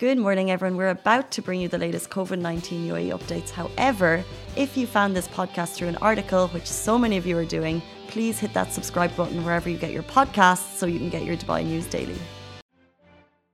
Good morning, everyone. We're about to bring you the latest COVID 19 UAE updates. However, if you found this podcast through an article, which so many of you are doing, please hit that subscribe button wherever you get your podcasts so you can get your Dubai news daily.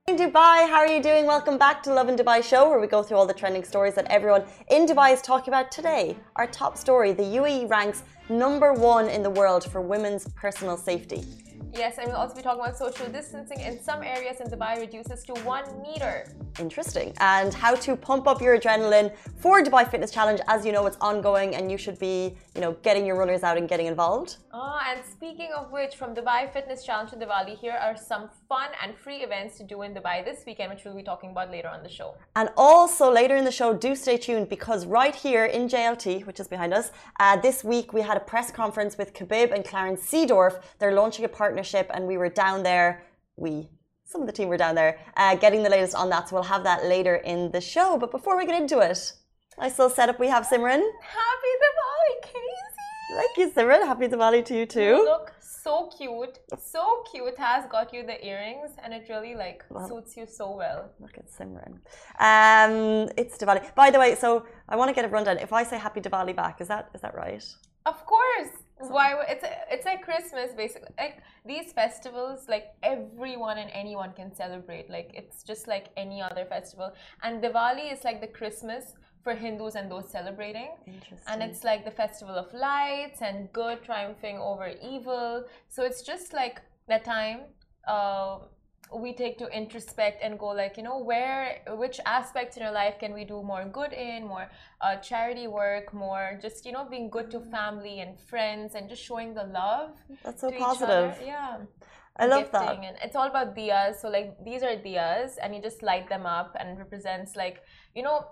In Dubai, how are you doing? Welcome back to Lovin Dubai show, where we go through all the trending stories that everyone in Dubai is talking about today. Our top story the UAE ranks number one in the world for women's personal safety. Yes, and we'll also be talking about social distancing in some areas in Dubai reduces to one meter. Interesting. And how to pump up your adrenaline for Dubai Fitness Challenge. As you know, it's ongoing and you should be, you know, getting your runners out and getting involved. Oh, and speaking of which, from Dubai Fitness Challenge to Diwali, here are some fun and free events to do in Dubai this weekend, which we'll be talking about later on the show. And also later in the show, do stay tuned because right here in JLT, which is behind us, uh, this week we had a press conference with Khabib and Clarence Seedorf. They're launching a partnership, and we were down there. We some of the team were down there uh, getting the latest on that. So we'll have that later in the show. But before we get into it, I still set up. We have Simran. Happy Diwali, Casey! Thank you, Simran. Happy Diwali to you too. You look so cute, so cute. Has got you the earrings, and it really like well, suits you so well. Look at Simran. Um, it's Diwali. By the way, so I want to get a rundown. If I say Happy Diwali back, is that is that right? Of course. Why it's it's like Christmas basically. Like these festivals, like everyone and anyone can celebrate. Like it's just like any other festival. And Diwali is like the Christmas for Hindus and those celebrating. And it's like the festival of lights and good triumphing over evil. So it's just like that time. Uh, we take to introspect and go like you know where which aspects in your life can we do more good in more uh, charity work more just you know being good to family and friends and just showing the love that's so positive yeah I love that. And it's all about diyas. So like these are diyas, and you just light them up, and represents like you know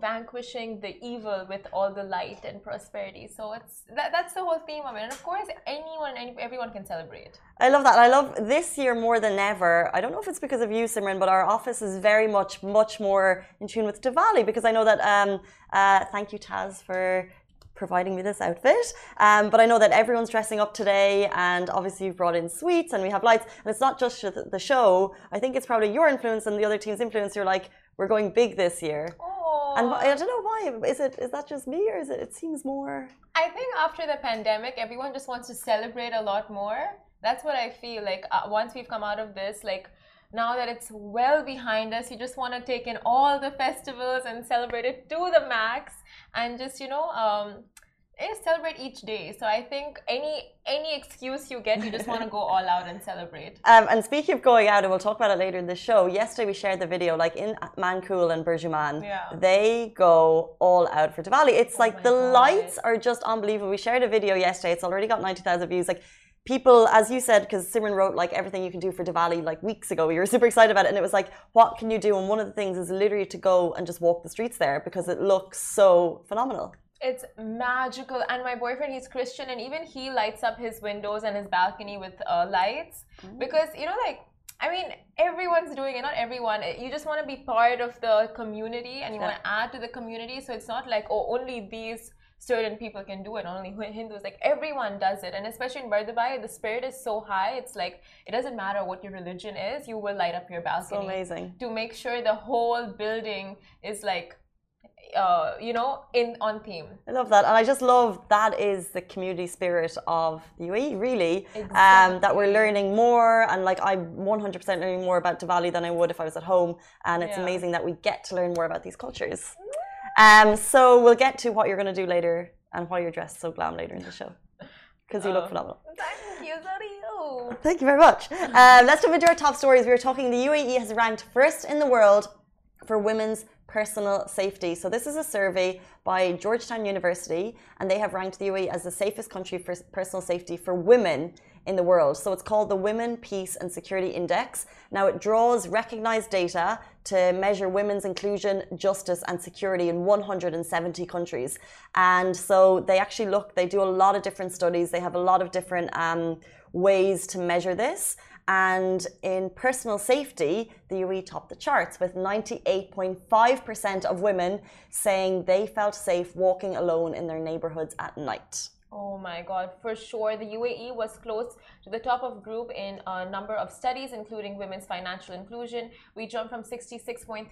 vanquishing the evil with all the light and prosperity. So it's that, that's the whole theme of it. And of course, anyone, any, everyone can celebrate. I love that. I love this year more than ever. I don't know if it's because of you, Simran, but our office is very much, much more in tune with Diwali because I know that. Um, uh, thank you, Taz, for providing me this outfit. Um, but I know that everyone's dressing up today, and obviously you've brought in sweets and we have lights. And it's not just the show. I think it's probably your influence and the other team's influence. You're like, we're going big this year. Oh and I don't know why. Is it is that just me or is it? It seems more. I think after the pandemic, everyone just wants to celebrate a lot more. That's what I feel like. Uh, once we've come out of this, like now that it's well behind us, you just want to take in all the festivals and celebrate it to the max, and just you know um, celebrate each day. So I think any any excuse you get, you just want to go all out and celebrate. Um, and speaking of going out, and we'll talk about it later in the show. Yesterday we shared the video, like in Mankhool and Burjuman, yeah. they go all out for Diwali. It's oh like the God. lights are just unbelievable. We shared a video yesterday. It's already got ninety thousand views. Like people, as you said, because Simran wrote like everything you can do for Diwali like weeks ago. We were super excited about it, and it was like, what can you do? And one of the things is literally to go and just walk the streets there because it looks so phenomenal. It's magical. And my boyfriend, he's Christian, and even he lights up his windows and his balcony with uh, lights because, you know, like, I mean, everyone's doing it, not everyone. You just want to be part of the community and you yeah. want to add to the community. So it's not like, oh, only these certain people can do it, only Hindus. Like everyone does it. And especially in Bur Dubai, the spirit is so high. It's like, it doesn't matter what your religion is, you will light up your balcony. So amazing. To make sure the whole building is like uh, you know, in on theme. I love that, and I just love that is the community spirit of the UAE, really. Exactly. Um, that we're learning more, and like I'm 100% learning more about Diwali than I would if I was at home, and it's Yeah. amazing that we get to learn more about these cultures. Um, so we'll get to what you're going to do later and why you're dressed so glam later in the show, because you look Oh. phenomenal. Thank you, Zario. Thank you very much. Um, let's jump into our top stories. We were talking the UAE has ranked first in the world for women's personal safety. So this is a survey by Georgetown University, and they have ranked the UAE as the safest country for personal safety for women in the world. So it's called the Women, Peace and Security Index. Now it draws recognized data to measure women's inclusion, justice and security in 170 countries. And so they actually look, they do a lot of different studies. They have a lot of different um, ways to measure this. And in personal safety, the UAE topped the charts with 98.5% of women saying they felt safe walking alone in their neighborhoods at night. Oh my God, for sure. The UAE was close to the top of group in a number of studies, including women's financial inclusion. We jumped from 66.3%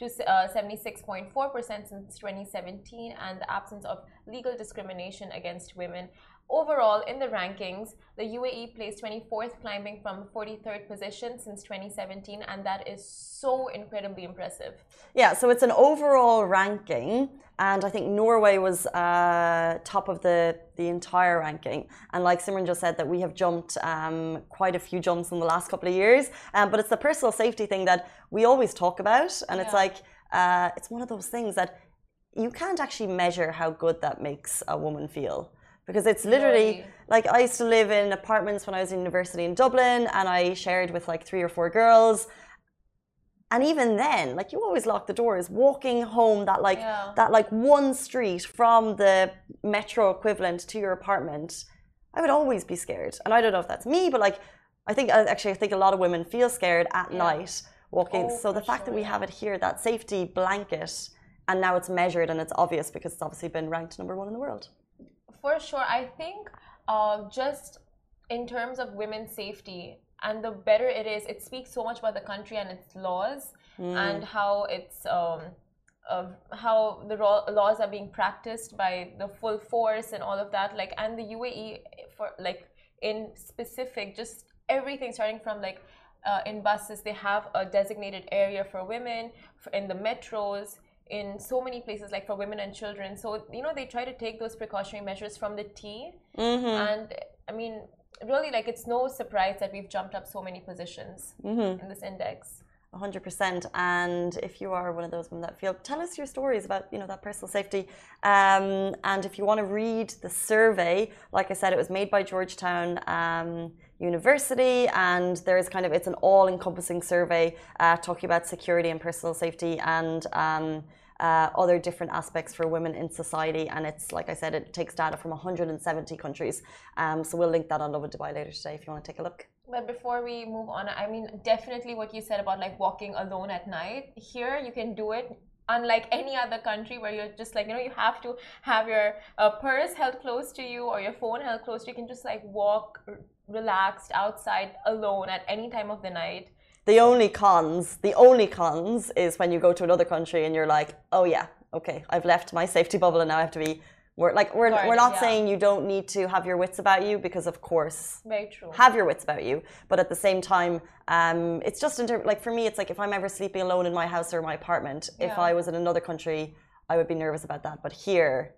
to 76.4% uh, since 2017, and the absence of legal discrimination against women Overall, in the rankings, the UAE placed 24th, climbing from 43rd position since 2017, and that is so incredibly impressive. Yeah, so it's an overall ranking, and I think Norway was uh, top of the the entire ranking. And like Simran just said, that we have jumped um, quite a few jumps in the last couple of years. Um, but it's the personal safety thing that we always talk about, and yeah. it's like uh, it's one of those things that you can't actually measure how good that makes a woman feel because it's literally like I used to live in apartments when I was in university in Dublin and I shared with like three or four girls. And even then, like you always lock the doors. Walking home that like yeah. that like one street from the metro equivalent to your apartment, I would always be scared. And I don't know if that's me, but like I think uh, actually I think a lot of women feel scared at yeah. night walking. Oh, so the fact sure, that we have it here, that safety blanket, and now it's measured and it's obvious because it's obviously been ranked number one in the world for sure. I think uh, just in terms of women's safety, and the better it is, it speaks so much about the country and its laws mm. and how it's. Um, of how the laws are being practiced by the full force and all of that like and the UAE for like in specific just everything starting from like uh, in buses they have a designated area for women for in the metros in so many places like for women and children. So you know they try to take those precautionary measures from the t mm-hmm. and i mean really like it's no surprise that we've jumped up so many positions mm-hmm. in this index. 100% and if you are one of those women that feel tell us your stories about you know that personal safety. Um, and if you want to read the survey like i said it was made by georgetown um, university. And there's kind of it's an all-encompassing survey uh, talking about security and personal safety and um, uh, other different aspects for women in society. And it's, like I said, it takes data from 170 countries. Um, so we'll link that on Lovin Dubai later today if you want to take a look. But before we move on, I mean, definitely what you said about like walking alone at night. Here, you can do it unlike any other country where you're just like you know you have to have your uh, purse held close to you or your phone held close to you. you can just like walk relaxed outside alone at any time of the night the only cons, the only cons is when you go to another country and you're like, oh yeah, okay, I've left my safety bubble and now I have to be. We're like we're, we're not yeah. saying you don't need to have your wits about you because of course very true have your wits about you but at the same time um, it's just in terms like for me it's like if I'm ever sleeping alone in my house or my apartment yeah. if I was in another country I would be nervous about that but here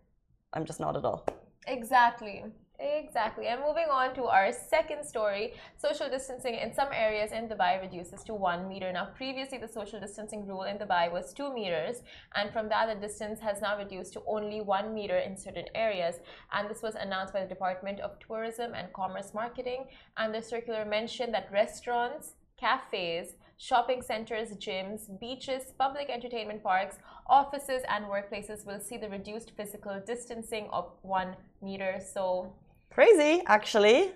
I'm just not at all exactly Exactly. And moving on to our second story, social distancing in some areas in Dubai reduces to one meter. Now, previously, the social distancing rule in Dubai was two meters, and from that, the distance has now reduced to only one meter in certain areas. And this was announced by the Department of Tourism and Commerce Marketing. And the circular mentioned that restaurants, cafes, shopping centers, gyms, beaches, public entertainment parks, offices, and workplaces will see the reduced physical distancing of one meter. So Crazy, actually.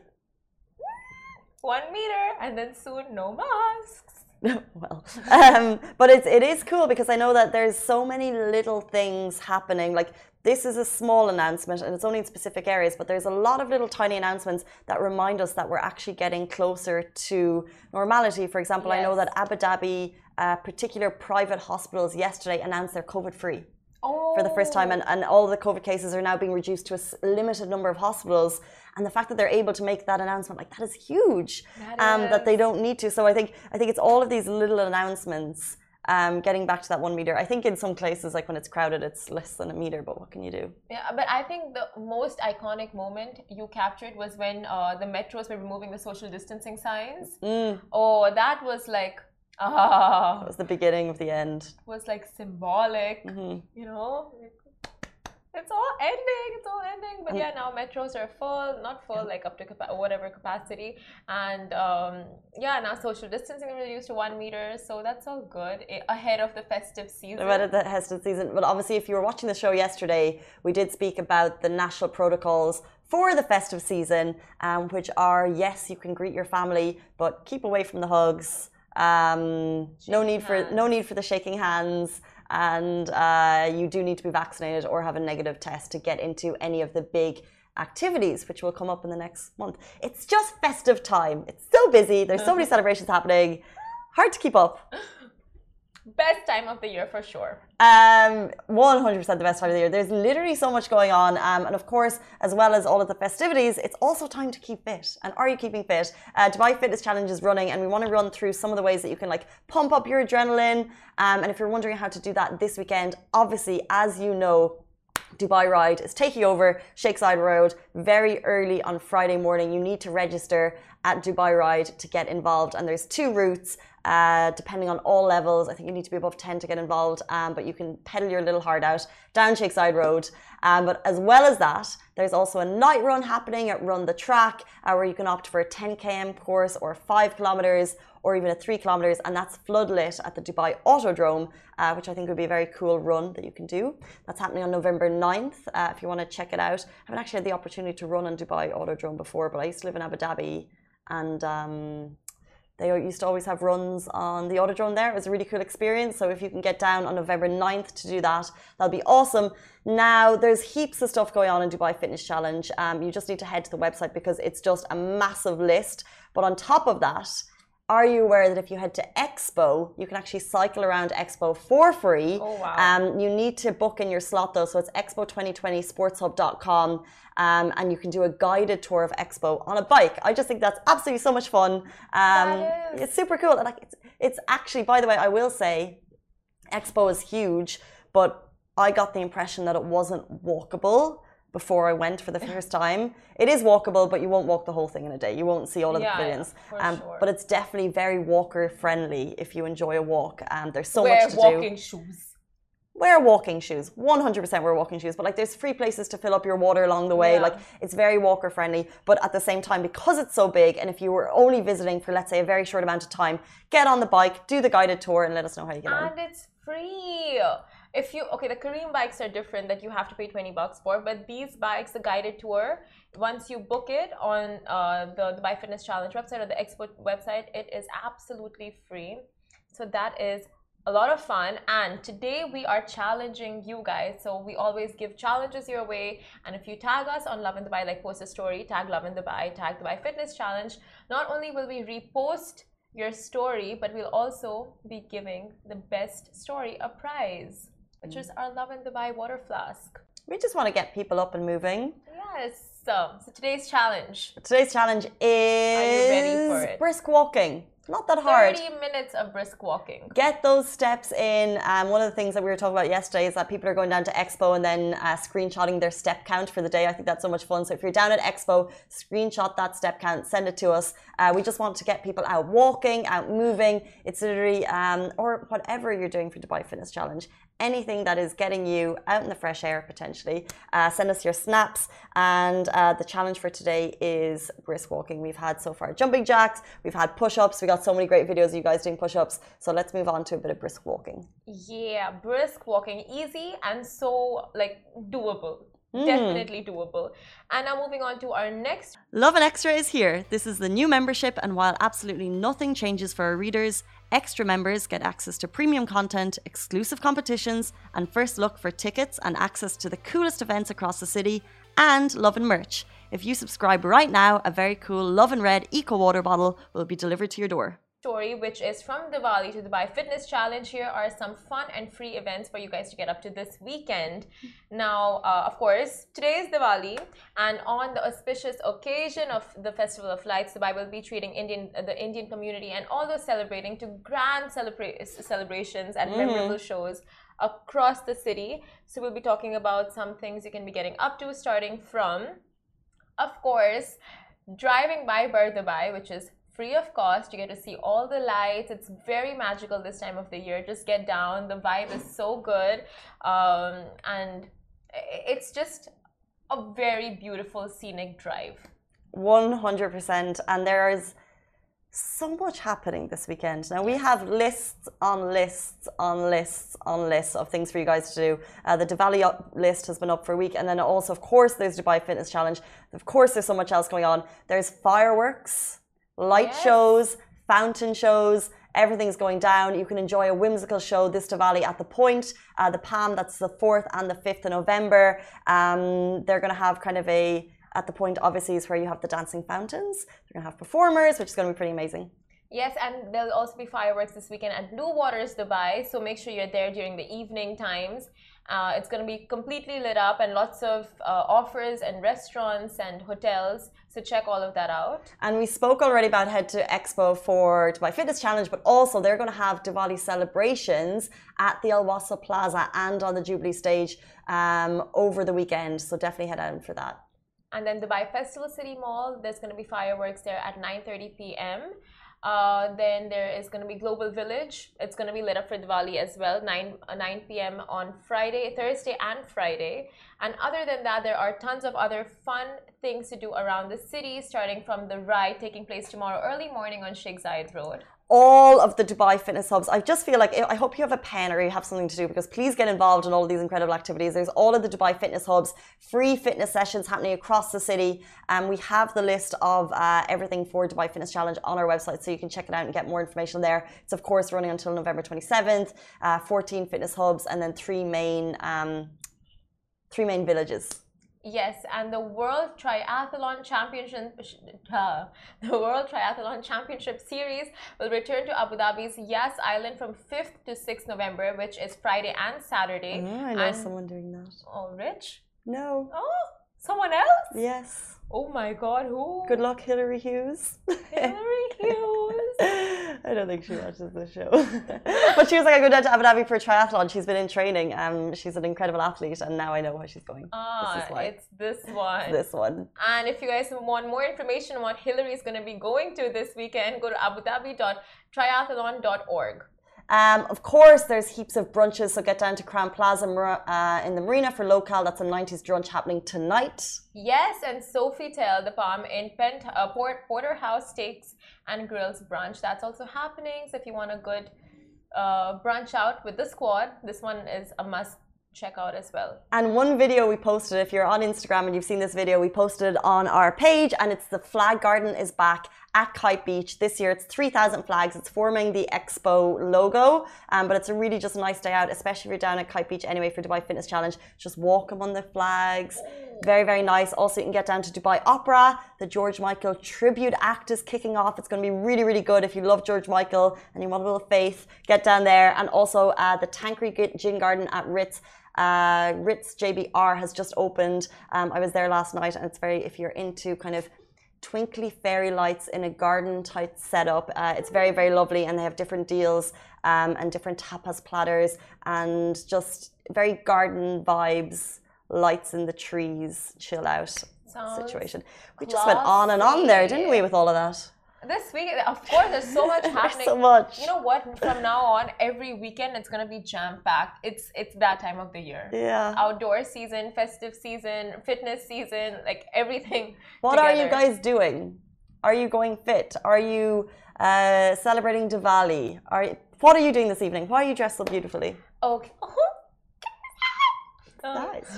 One meter, and then soon no masks. well, um, but it's it is cool because I know that there's so many little things happening. Like this is a small announcement, and it's only in specific areas, but there's a lot of little tiny announcements that remind us that we're actually getting closer to normality. For example, yes. I know that Abu Dhabi, uh, particular private hospitals, yesterday announced they're COVID free oh. for the first time, and, and all the COVID cases are now being reduced to a limited number of hospitals. And the fact that they're able to make that announcement, like that is huge. That, um, is. that they don't need to. So I think I think it's all of these little announcements. Um, getting back to that one meter, I think in some places, like when it's crowded, it's less than a meter. But what can you do? Yeah, but I think the most iconic moment you captured was when uh, the metros were removing the social distancing signs. Mm. Oh, that was like Ah. It was the beginning of the end. It was like symbolic, mm-hmm. you know? It's all ending, it's all ending. But yeah, now metros are full, not full, like up to capa- whatever capacity. And um, yeah, now social distancing reduced to one meter. So that's all good ahead of the festive season. Ahead of the festive season. But obviously, if you were watching the show yesterday, we did speak about the national protocols for the festive season, um, which are yes, you can greet your family, but keep away from the hugs. Um, no need hands. for no need for the shaking hands, and uh, you do need to be vaccinated or have a negative test to get into any of the big activities, which will come up in the next month. It's just festive time. It's so busy. There's so many celebrations happening. Hard to keep up. Best time of the year for sure. Um, 100% the best time of the year. There's literally so much going on. Um, and of course, as well as all of the festivities, it's also time to keep fit. And are you keeping fit? Uh, Dubai Fitness Challenge is running, and we want to run through some of the ways that you can like pump up your adrenaline. Um, and if you're wondering how to do that this weekend, obviously, as you know, Dubai Ride is taking over Zayed Road very early on Friday morning. You need to register at Dubai Ride to get involved, and there's two routes. Uh, depending on all levels, I think you need to be above 10 to get involved, um, but you can pedal your little heart out down Zayed Road. Um, but as well as that, there's also a night run happening at Run the Track, uh, where you can opt for a 10 km course or 5 kilometers or even a 3 kilometers, and that's floodlit at the Dubai Autodrome, uh, which I think would be a very cool run that you can do. That's happening on November 9th, uh, if you want to check it out. I haven't actually had the opportunity to run on Dubai Autodrome before, but I used to live in Abu Dhabi and um, they used to always have runs on the Autodrome there. It was a really cool experience. So if you can get down on November 9th to do that, that'll be awesome. Now, there's heaps of stuff going on in Dubai Fitness Challenge. Um, you just need to head to the website because it's just a massive list. But on top of that, are you aware that if you head to Expo, you can actually cycle around Expo for free? Oh, wow. Um, you need to book in your slot though, so it's expo2020sportshub.com, um, and you can do a guided tour of Expo on a bike. I just think that's absolutely so much fun. Um. It's super cool. and, Like it's, it's actually, by the way, I will say, Expo is huge, but I got the impression that it wasn't walkable before I went for the first time. It is walkable, but you won't walk the whole thing in a day. You won't see all of Yeah, the pavilions. for um, sure. But it's definitely very walker friendly if you enjoy a walk. And there's so Wear much to do. Wear walking shoes. Wear walking shoes. 100% wear walking shoes. But like there's free places to fill up your water along the way. Yeah. Like it's very walker friendly. But at the same time, because it's so big, and if you were only visiting for let's say a very short amount of time, get on the bike, do the guided tour, and let us know how you get on. And it's free. If you okay, the Careem bikes are different that you have to pay 20 bucks for, but these bikes, the guided tour, once you book it on uh, the the Dubai Fitness Challenge website or the Expo website, it is absolutely free. So that is a lot of fun. And today we are challenging you guys. So we always give challenges your way. And if you tag us on Lovin Dubai, like post a story, tag Lovin Dubai, tag Dubai Fitness Challenge, not only will we repost your story, but we'll also be giving the best story a prize, which is mm. our Lovin Dubai water flask. We just want to get people up and moving. Yes. So, so today's challenge. Today's challenge is ready for it? brisk walking. Not that hard. 30 minutes of brisk walking. Get those steps in. Um, one of the things that we were talking about yesterday is that people are going down to Expo and then uh, screenshotting their step count for the day. I think that's so much fun. So if you're down at Expo, screenshot that step count, send it to us. Uh, we just want to get people out walking, out moving. It's literally, um, or whatever you're doing for Dubai Fitness Challenge. Anything that is getting you out in the fresh air potentially. Uh, send us your snaps. And uh, the challenge for today is brisk walking. We've had so far jumping jacks, we've had push ups. We got so many great videos of you guys doing push ups. So let's move on to a bit of brisk walking. Yeah, brisk walking, easy and so like doable. Mm. Definitely doable. And now moving on to our next Lovin Extra is here. This is the new membership, and while absolutely nothing changes for our readers, extra members get access to premium content, exclusive competitions, and first look for tickets and access to the coolest events across the city, and Love and merch. If you subscribe right now, a very cool Love and Red Eco Water bottle will be delivered to your door. story, which is from Diwali to Dubai Fitness Challenge. Here are some fun and free events for you guys to get up to this weekend. Now, uh, of course, today is Diwali, and on the auspicious occasion of the Festival of Lights, Dubai will be treating Indian, uh, the Indian community and all those celebrating to grand celebra- celebrations and memorable shows across the city. So we'll be talking about some things you can be getting up to, starting from, of course, driving by Dubai, which is free of cost. You get to see all the lights. It's very magical this time of the year. Just get down. The vibe is so good. Um, and it's just a very beautiful scenic drive. 100%. And there is so much happening this weekend. Now, we have lists on lists on lists on lists of things for you guys to do. Uh, the Diwali list has been up for a week. And then also, of course, there's Dubai Fitness Challenge. Of course, there's so much else going on. There's fireworks, light Yes. shows, fountain shows. Everything's going down. You can enjoy a whimsical show this Diwali at the Pointe, uh, the Palm. That's the fourth and the fifth of November. Um, they're going to have kind of a at the point, obviously, is where you have the dancing fountains. They're going to have performers, which is going to be pretty amazing. Yes, and there'll also be fireworks this weekend at Blue Waters Dubai. So make sure you're there during the evening times. Uh, it's going to be completely lit up and lots of uh, offers and restaurants and hotels. So check all of that out. And we spoke already about Head to Expo for Dubai Fitness Challenge, but also they're going to have Diwali celebrations at the Al Wasl Plaza and on the Jubilee stage um, over the weekend. So definitely head out for that. And then Dubai Festival City Mall, there's going to be fireworks there at 9:30 p.m. Uh, then there is going to be Global Village. It's going to be lit up for Diwali as well, 9, uh, 9 p.m. on Friday, Thursday, and Friday. And other than that, there are tons of other fun things to do around the city, starting from the ride taking place tomorrow early morning on Sheikh Zayed Road all of the Dubai fitness hubs. I just feel like I hope you have a pen or you have something to do because please get involved in all of these incredible activities. There's all of the Dubai fitness hubs, free fitness sessions happening across the city. And um, we have the list of uh, everything for Dubai Fitness Challenge on our website, so you can check it out and get more information there. It's of course running until November 27th. Uh, 14 fitness hubs and then three main um, three main villages. Yes, and the World Triathlon Championship, uh, the World Triathlon Championship Series will return to Abu Dhabi's Yas Island from 5th to 6th November, which is Friday and Saturday. Oh, I know and, someone doing that. Oh, Rich? No. Oh, someone else? Yes. Oh my God, who? Good luck, Hillary Hughes. Hillary Hughes. I don't think she watches the show. but she was like, I go down to Abu Dhabi for a triathlon. She's been in training. Um, she's an incredible athlete, and now I know why she's going. Ah, this it's this one. This one. And if you guys want more information on what Hillary is going to be going to this weekend, go to abudhabi.triathlon.org. Um, of course, there's heaps of brunches, so get down to Crowne Plaza uh, in the marina for local. That's a 90s brunch happening tonight. Yes, and Sophie Sofitel, the Palm in Pent, uh, Port, Porterhouse Steaks and Grills brunch. That's also happening. So if you want a good uh, brunch out with the squad, this one is a must check out as well. And one video we posted, if you're on Instagram and you've seen this video, we posted on our page, and it's the flag garden is back at Kite Beach. This year it's 3,000 flags. It's forming the Expo logo, um, but it's a really just a nice day out, especially if you're down at Kite Beach anyway for Dubai Fitness Challenge. Just walk among the flags. Very, very nice. Also, you can get down to Dubai Opera. The George Michael tribute act is kicking off. It's going to be really, really good. If you love George Michael and you want a little faith, get down there. And also uh, the Tanqueray Gin Garden at Ritz. Uh, Ritz JBR has just opened. Um, I was there last night, and it's very, if you're into kind of twinkly fairy lights in a garden type setup. Uh, it's very, very lovely, and they have different deals um, and different tapas platters and just very garden vibes, lights in the trees, chill out Sounds situation. We just went on and on there, didn't we, with all of that? This week, of course, there's so much happening. so much. You know what? From now on, every weekend it's gonna be jam packed. It's it's that time of the year. Yeah. Outdoor season, festive season, fitness season, like everything. What together. are you guys doing? Are you going fit? Are you uh, celebrating Diwali? Are you, what are you doing this evening? Why are you dressed so beautifully? Okay. nice.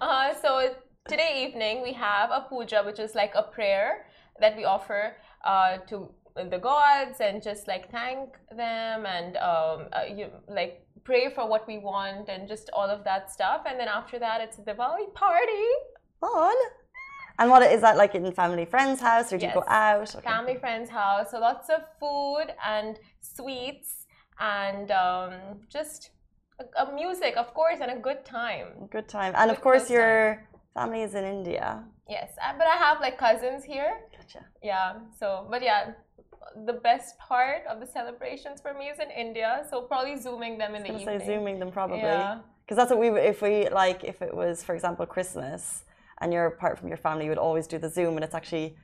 uh, so today evening we have a puja, which is like a prayer that we offer uh, to the gods and just like thank them and um, uh, you like pray for what we want and just all of that stuff. And then after that, it's a Diwali party. Fun. And what is that like in family friend's house or do yes. you go out? Okay. Family friend's house. So lots of food and sweets and um, just a, a, music, of course, and a good time. Good time. And good of course, your time. family is in India. Yes, uh, but I have like cousins here. Gotcha. Yeah. So, but yeah, the best part of the celebrations for me is in India. So probably zooming them in the evening. Say zooming them probably. Yeah. Because that's what we if we like if it was for example Christmas and you're apart from your family, you would always do the Zoom, and it's actually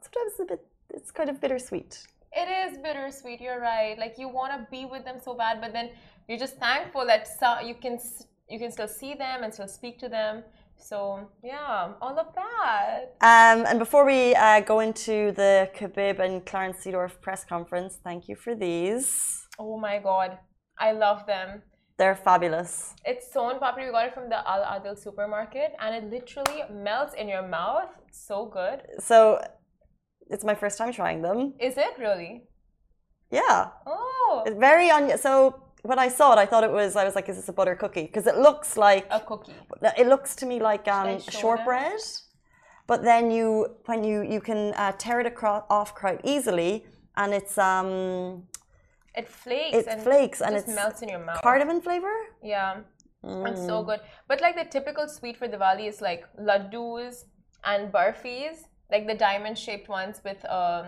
sometimes a bit it's kind of bittersweet. It is bittersweet. You're right. Like you want to be with them so bad, but then you're just thankful that so, you can you can still see them and still speak to them so yeah, all of that. Um, and before we uh, go into the Khabib and Clarence Seedorf press conference, thank you for these. Oh my god, I love them. They're fabulous. It's so unpopular. We got it from the Al Adil supermarket, and it literally melts in your mouth. It's so good. So, it's my first time trying them. Is it really? Yeah. Oh. It's very on. So when I saw it, I thought it was. I was like, "Is this a butter cookie?" Because it looks like a cookie. It looks to me like um, shortbread. But then you, when you you can uh, tear it across, off quite easily, and it's um, It flakes. it and flakes and it's melts in your mouth. cardamom flavor. Yeah. It's Mm. so good. But like the typical sweet for Diwali is like laddus and barfis, like the diamond shaped ones with um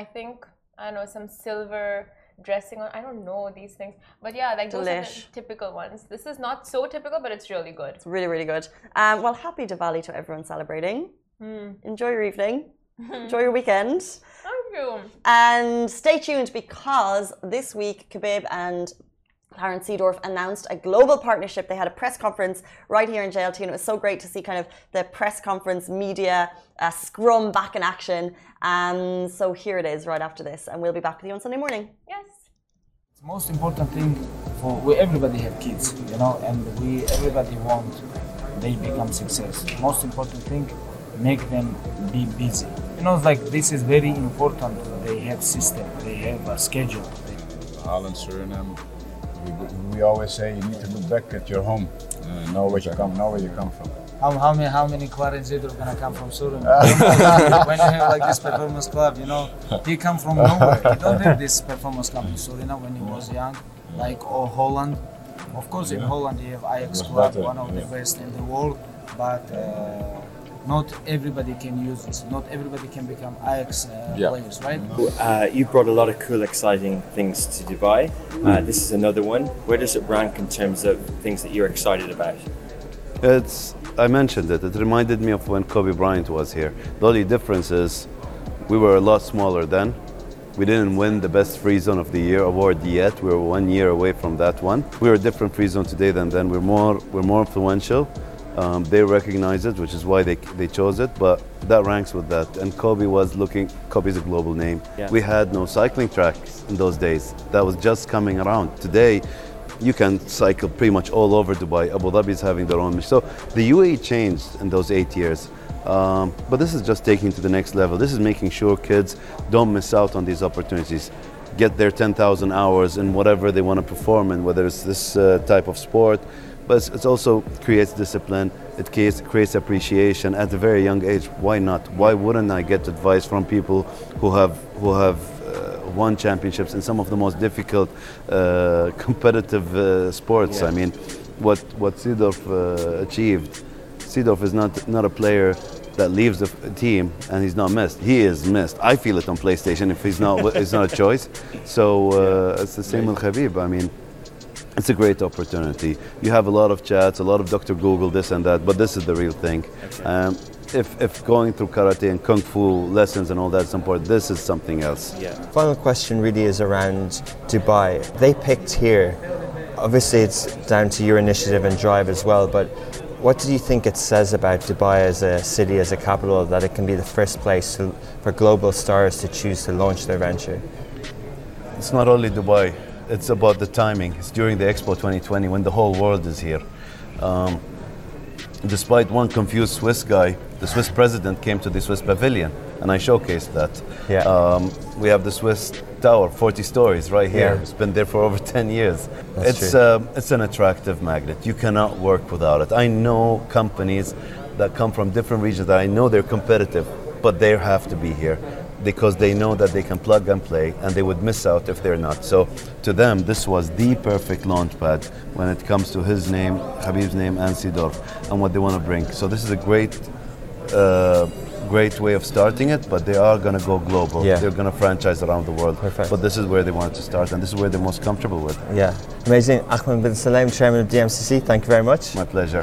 I think I don't know some silver dressing on. I don't know these things. But yeah, like those are the typical ones. This is not so typical, but it's really good. It's really really good. Um, well, happy Diwali to everyone celebrating. Mm. Enjoy your evening. Enjoy your weekend. Thank you. And stay tuned because this week Khabib and Clarence Seedorf announced a global partnership. They had a press conference right here in JLT, and it was so great to see kind of the press conference media uh, scrum back in action. Um, so here it is right after this, and we'll be back with you on Sunday morning. The most important thing for we everybody have kids, you know, and we everybody want they become success. Most important thing, make them be busy. You know, like this is very important. They have system, they have a schedule. Holland, Suriname. We, we always say you need to look back at your home, uh, know where you come, know where you come from. How, how many how many Clarence Seedorf gonna come from Suriname? when you have like this performance club, you know, he come from nowhere. He don't have this performance club in Suriname when he was young, like or Holland. Of course, in Holland you have Ajax club, better, one of the best in the world, but. Uh, not everybody can use this. Not everybody can become Ajax uh, Yeah. players, right? Uh, you brought a lot of cool, exciting things to Dubai. Uh, this is another one. Where does it rank in terms of things that you're excited about? It's. I mentioned it. It reminded me of when Kobe Bryant was here. The only difference is we were a lot smaller then. We didn't win the best free zone of the year award yet. We were one year away from that one. We're a different free zone today than then. We're more. We're more influential. Um, they recognize it, which is why they, they chose it. But that ranks with that. And Kobe was looking. Kobe's a global name. Yeah. We had no cycling tracks in those days. That was just coming around. Today, you can cycle pretty much all over Dubai. Abu Dhabi is having their own. So the UAE changed in those eight years. Um, but this is just taking to the next level. This is making sure kids don't miss out on these opportunities. Get their 10,000 hours in whatever they want to perform in, whether it's this uh, type of sport. But it's also creates discipline. It creates, creates appreciation at a very young age. Why not? Why wouldn't I get advice from people who have who have uh, won championships in some of the most difficult uh, competitive uh, sports. I mean, what what Seedorf uh, achieved. Seedorf is not not a player that leaves the team and he's not missed. He is missed. I feel it on PlayStation if he's not it's not a choice. So uh, it's the same with Khabib. I mean. It's a great opportunity. You have a lot of chats, a lot of Dr. Google, this and that, but this is the real thing. Um, if, if going through karate and kung fu lessons and all that is important, this is something else. Yeah. Final question really is around Dubai. They picked here. Obviously, it's down to your initiative and drive as well, but what do you think it says about Dubai as a city, as a capital, that it can be the first place to, for global stars to choose to launch their venture? It's not only Dubai, it's about the timing. It's during the Expo 2020 when the whole world is here. Um, despite one confused Swiss guy, the Swiss president came to the Swiss pavilion and I showcased that. Yeah. Um, we have the Swiss Tower, 40 stories right here. Yeah. It's been there for over 10 years. That's it's, uh, it's an attractive magnet. You cannot work without it. I know companies that come from different regions that I know they're competitive, but they have to be here because they know that they can plug and play and they would miss out if they're not. So to them, this was the perfect launch pad when it comes to his name, Khabib's name, and Seedorf, and what they want to bring. So this is a great, uh, great way of starting it, but they are going to go global. Yeah. They're going to franchise around the world. Perfect. But this is where they wanted to start, and this is where they're most comfortable with. Yeah, amazing. Ahmed bin Sulayem, Chairman of DMCC, thank you very much. My pleasure.